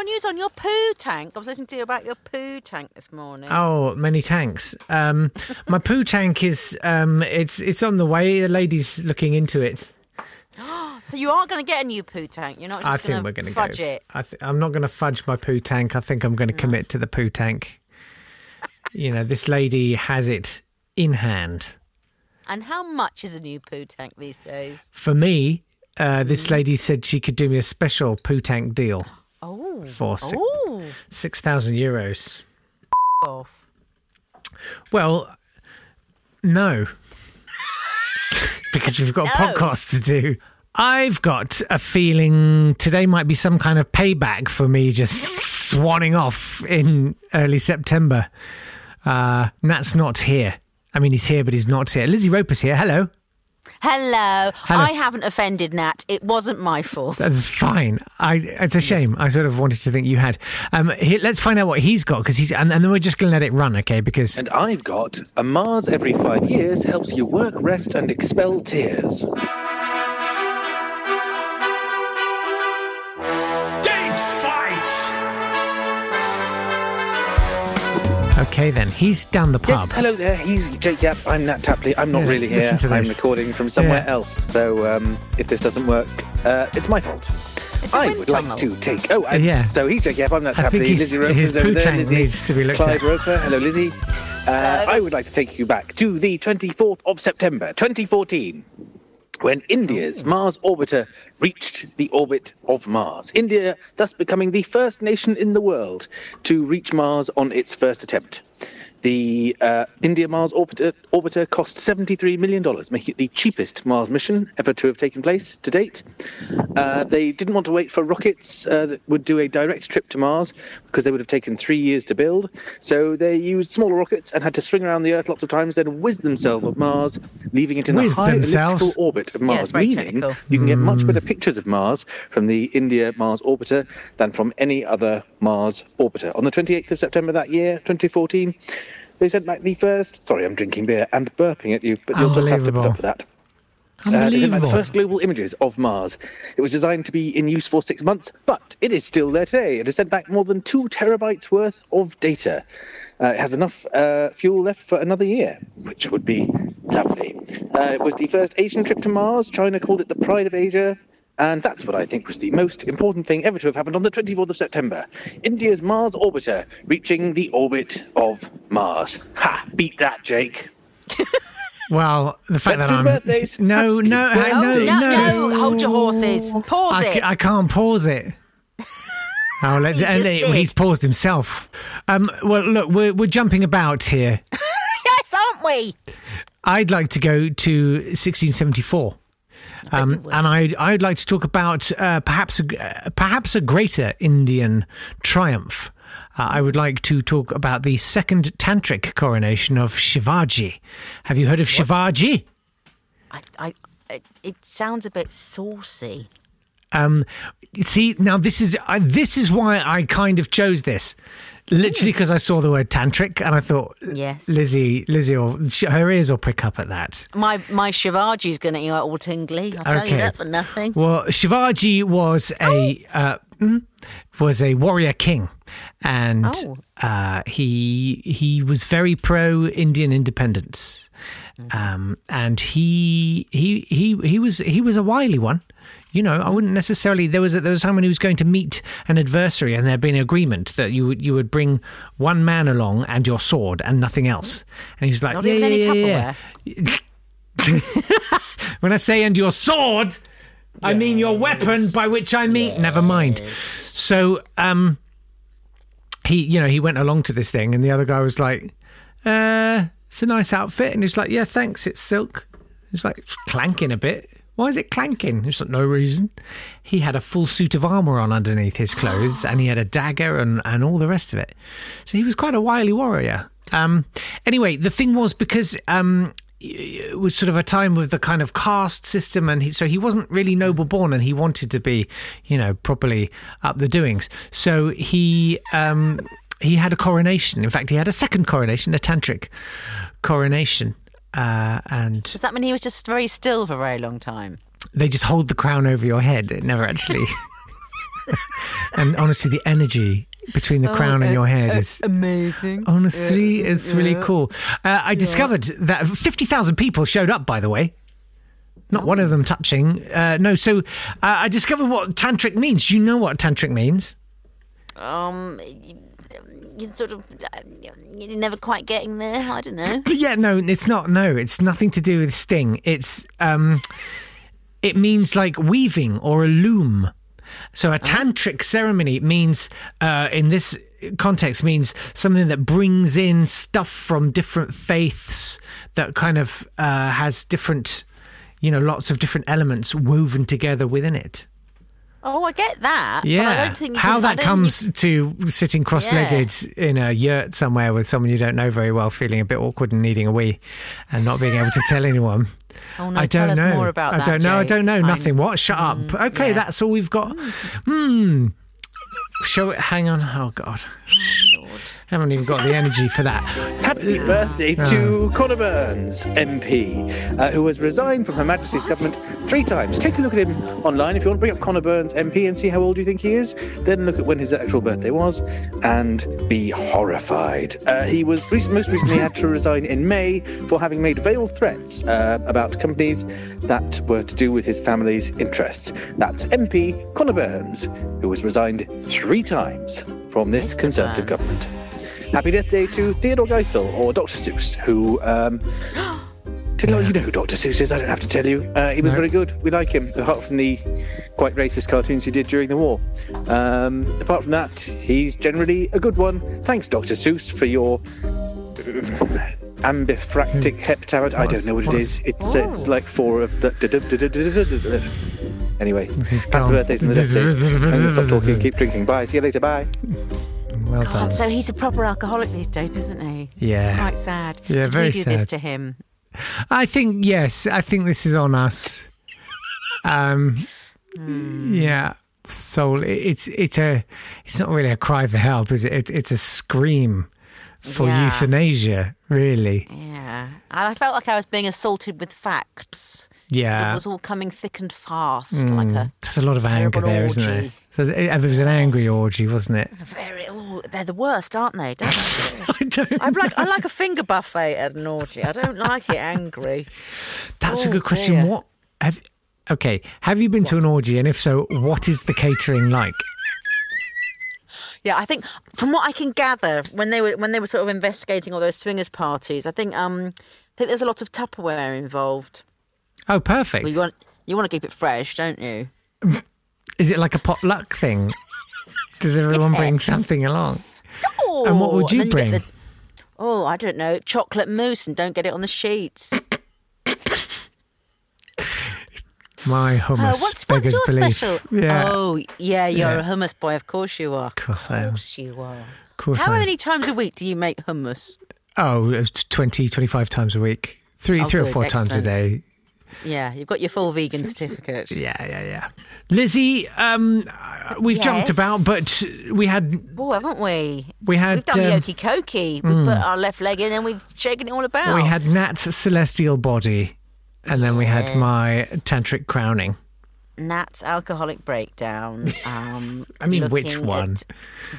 more news on your poo tank. I was listening to you about your poo tank this morning. Oh, many tanks. Um, my poo tank is um, it's it's on the way. The lady's looking into it. So you are going to get a new poo tank. You're not just I think we're going to fudge go. it. I th- I'm not going to fudge my poo tank. I think I'm going to commit to the poo tank. you know, this lady has it in hand. And how much is a new poo tank these days? For me, uh, this Mm. lady said she could do me a special poo tank deal Oh. for six Oh. six thousand euros. Off. Well, no, because we've got a podcast to do. I've got a feeling today might be some kind of payback for me just swanning off in early September. Uh, Natt's not here. I mean, he's here, but he's not here. Lizzie Roper's here. Hello. Hello. Hello. I haven't offended Natt. It wasn't my fault. That's fine. I, it's a shame. I sort of wanted to think you had. Um, here, let's find out what he's got because he's, and, and then we're just going to let it run, okay? Because And I've got a Mars every five years helps you work, rest, and expel tears. Okay, then he's down the pub. Yes, hello there. He's Jake Yapp. I'm Natt Tapley. I'm not Yeah, really here. listen to I'm recording from somewhere Yeah. else. So um, if this doesn't work, uh, it's my fault. It's a I wind would tunnel. like to take. Oh, I, Yeah. So he's Jake Yapp. I'm Natt I think Tapley. he's- Lizzie Roper's his over poo there. tank Lizzie, needs to be looked Clyde at. Roper. Hello, Lizzie. Uh, I would like to take you back to the 24th of September, 2014. When India's oh. Mars orbiter reached the orbit of Mars. India thus becoming the first nation in the world to reach Mars on its first attempt. The uh, India Mars orbiter, orbiter cost $73 million, making it the cheapest Mars mission ever to have taken place to date. Uh, they didn't want to wait for rockets uh, that would do a direct trip to Mars because they would have taken three years to build. So they used smaller rockets and had to swing around the Earth lots of times, then whiz themselves at Mars, leaving it in Whiz a high themselves? elliptical orbit of Mars, it's very meaning technical. you can get much Hmm. better pictures of Mars from the India Mars orbiter than from any other Mars orbiter. On the 28th of September that year, 2014, they sent back the first. Sorry, I'm drinking beer and burping at you, but you'll just have to put up with that. Uh, they sent back the first global images of Mars. It was designed to be in use for six months, but it is still there today. It has sent back more than two terabytes worth of data. Uh, it has enough uh, fuel left for another year, which would be lovely. Uh, it was the first Asian trip to Mars. China called it the Pride of Asia. And that's what I think was the most important thing ever to have happened on the 24th of September. India's Mars orbiter reaching the orbit of Mars. Ha! Beat that, Jake. Well, the fact Let's that do I'm birthdays. no, no, Happy no, no, no, no, hold your horses. Pause I, it. I can't pause it. Oh, let, You and just he- did. he's paused himself. Um, well, look, we're we're jumping about here. yes, aren't we? I'd like to go to 1674. Um, and I'd, I'd like to talk about uh, perhaps a, uh, perhaps a greater Indian triumph. Uh, I would like to talk about the second tantric coronation of Shivaji. Have you heard of Shivaji? I, I, it sounds a bit saucy. Um, see, now this is I, this is why I kind of chose this. Literally because I saw the word tantric and I thought, Yes. Lizzie, Lizzie, or her ears will prick up at that. My my Shivaji's going to get all tingly. I'll tell you that for nothing. Well, Shivaji was a uh, mm, was a warrior king, and Oh. uh, he he was very pro Indian independence, Mm-hmm. um, and he he he he was he was a wily one. You know, I wouldn't necessarily. There was a, there was someone who was going to meet an adversary, and there'd been an agreement that you would you would bring one man along and your sword and nothing else. And he was like, Not yeah, even any yeah, yeah, yeah. Tupperware. When I say and your sword, I mean your weapon, by which I mean never mind. So um he you know, he went along to this thing and the other guy was like, uh, it's a nice outfit and he's like, Yeah, thanks, it's silk. It's like clanking a bit. Why is it clanking? It's like no reason. He had a full suit of armour on underneath his clothes and he had a dagger and, and all the rest of it. So he was quite a wily warrior. Um anyway, the thing was because um it was sort of a time with the kind of caste system and he, so he wasn't really noble born and he wanted to be you know properly up the doings so he um he had a coronation in fact he had a second coronation a tantric coronation uh, and Does that mean he was just very still for a very long time? they just hold the crown over your head it never actually and honestly, the energy between the crown and uh, your head uh, is amazing. honestly, Uh, it's really cool. Uh, I discovered that fifty thousand people showed up. By the way. Not one of them touching. Uh, no, so uh, I discovered what tantric means. Do you know what tantric means? Um, you sort of, uh, you're never quite getting there. I don't know. Yeah, no, it's not. No, it's nothing to do with sting. It's um, it means like weaving or a loom. So a tantric ceremony means, uh, in this context, means something that brings in stuff from different faiths that kind of uh, has different, you know, lots of different elements woven together within it. Oh, I get that. Yeah, you how that comes to sitting cross-legged in a yurt somewhere with someone you don't know very well, feeling a bit awkward and needing a wee, and not being able to tell anyone. Oh, no, I don't know. more about I that, don't know. I don't know. I'm- Nothing. What? Shut up. Okay, yeah. that's all we've got. Hmm. Show it. Hang on. Oh God. Haven't even got the energy for that. Happy birthday to Conor Burns, MP, uh, who has resigned from Her Majesty's government three times. Take a look at him online if you want to bring up Conor Burns, MP, and see how old you think he is. Then look at when his actual birthday was and be horrified. Uh, he was rec- most recently had to resign in May for having made veiled threats uh, about companies that were to do with his family's interests. That's MP Conor Burns, who has resigned three times from this Conservative Burns. government. Happy Death Day to Theodore Geisel or Dr. Seuss, who. Um, did you know who Dr. Seuss is? I don't have to tell you. Uh, he was No. very good. We like him, apart from the quite racist cartoons he did during the war. Um, apart from that, he's generally a good one. Thanks, Dr. Seuss, for your ambifractic heptad. I don't know what it what's- is. It's it's like four of the. Anyway, happy birthdays and the death days. Stop talking. Keep drinking. Bye. See you later. Bye. Well God, done. so he's a proper alcoholic these days, isn't he? Yeah. It's quite sad. Yeah, Did very we do this to him? I think yes. I think this is on us. Um, yeah. So It's it's a. It's not really a cry for help, is it? it it's a scream for Yeah. euthanasia. Really. Yeah. And I felt like I was being assaulted with facts. Yeah. It was all coming thick and fast, like a There's a lot of anger there, isn't there? So it, it was an angry orgy, wasn't it? very. They're the worst, aren't they? Don't they? I don't. I like I like a finger buffet at an orgy. I don't like it angry. That's a Oh, good question. dear. What have? Okay, have you been to an orgy, and if so, what is the catering like? Yeah, I think from what I can gather, when they were when they were sort of investigating all those swingers parties, I think um I think there's a lot of Tupperware involved. Oh, perfect. Well, you want you want to keep it fresh, don't you? Is it like a potluck thing? Does everyone bring something along? And what would you get bring? the- oh, I don't know, chocolate mousse, and don't get it on the sheets. My Uh, hummus what's what's beggars belief. special? Yeah, Oh, yeah, you're Yeah. a hummus boy. Of course you are. Of course I am. course you are. of course. How I am. many times a week do you make hummus? Oh, 20, 25 times a week. Three, Oh, three or good, four times a day. Yeah, you've got your full vegan certificate. Yeah, yeah, yeah. Lizzie, um, we've jumped about, but we had Oh, haven't we? we had We've done um, the okey cokey. We've put our left leg in and we've shaken it all about. we had Natt's celestial body, and then we had my tantric crowning. Natt's alcoholic breakdown. Um, I mean, which one? at-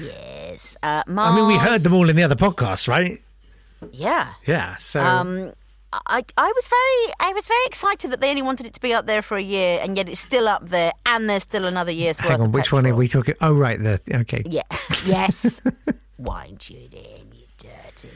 yes. Uh, I mean, we heard them all in the other podcast, right? Yeah. Yeah. So Um, I, I was very I was very excited that they only wanted it to be up there for a year and yet it's still up there and there's still another year's worth hang on, which one are we talking? Oh, right. The okay. Yeah. Yes. Wind you in, you dirty.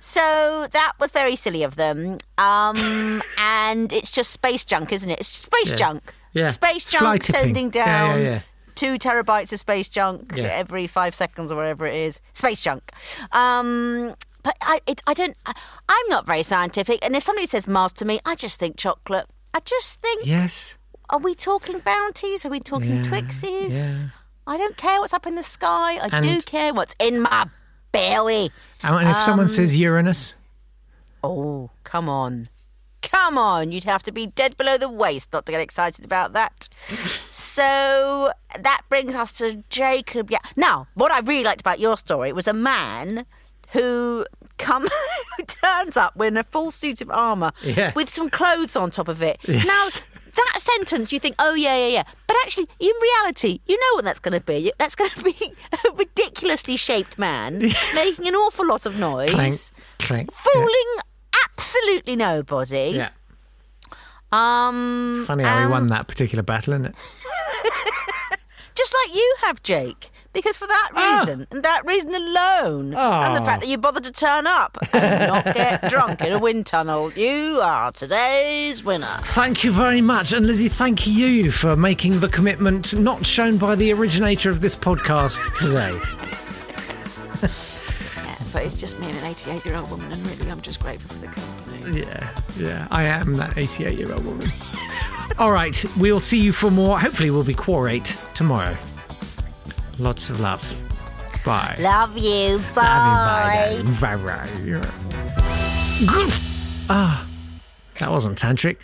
So that was very silly of them. Um, and it's just space junk, isn't it? It's space Yeah. junk. Yeah. Space junk sending Yeah, yeah, down yeah. two terabytes of space junk every five seconds or whatever it is. Space junk. Um, but I, it, I don't. I, I'm not very scientific, and if somebody says Mars to me, I just think chocolate. I just think. Yes. Are we talking bounties? Are we talking Yeah, Twixies? yeah. I don't care what's up in the sky. I And- do care what's in my belly. And if someone Um, says Uranus, Oh, come on. Come on. You'd have to be dead below the waist not to get excited about that. So that brings us to Jacob. Yeah. Now, what I really liked about your story was a man who come turns up in a full suit of armour Yeah. with some clothes on top of it. Yes. Now, that sentence, you think, oh, yeah, yeah, yeah. But actually, in reality, you know what that's going to be. That's going to be a ridiculously shaped man making an awful lot of noise, Clank, clank. fooling absolutely nobody. Yeah. Um, Funny how he won that particular battle, isn't it? Just like you have, Jake. Because for that Ah. reason, and that reason alone, and the Oh. fact that you bothered to turn up and not get drunk in a wind tunnel, you are today's winner. Thank you very much. And Lizzie, thank you for making the commitment not shown by the originator of this podcast today. Yeah, but it's just me and an 88 year old woman, and really, I'm just grateful for the company. Yeah, yeah. I am that 88 year old woman. All right, we'll see you for more. Hopefully, we'll be Quarate tomorrow. Lots of love. Bye. Love you. Bye. Bye. Bye. Bye. Ah, that wasn't tantric.